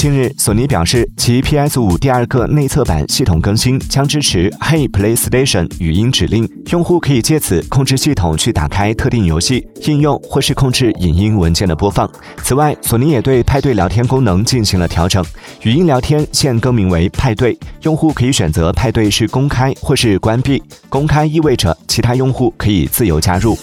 近日，索尼表示其 PS5 第二个内测版系统更新将支持 Hey PlayStation 语音指令。用户可以借此控制系统去打开特定游戏应用，或是控制影音文件的播放。此外，索尼也对派对聊天功能进行了调整，语音聊天现更名为派对，用户可以选择派对是公开或是关闭。公开意味着其他用户可以自由加入。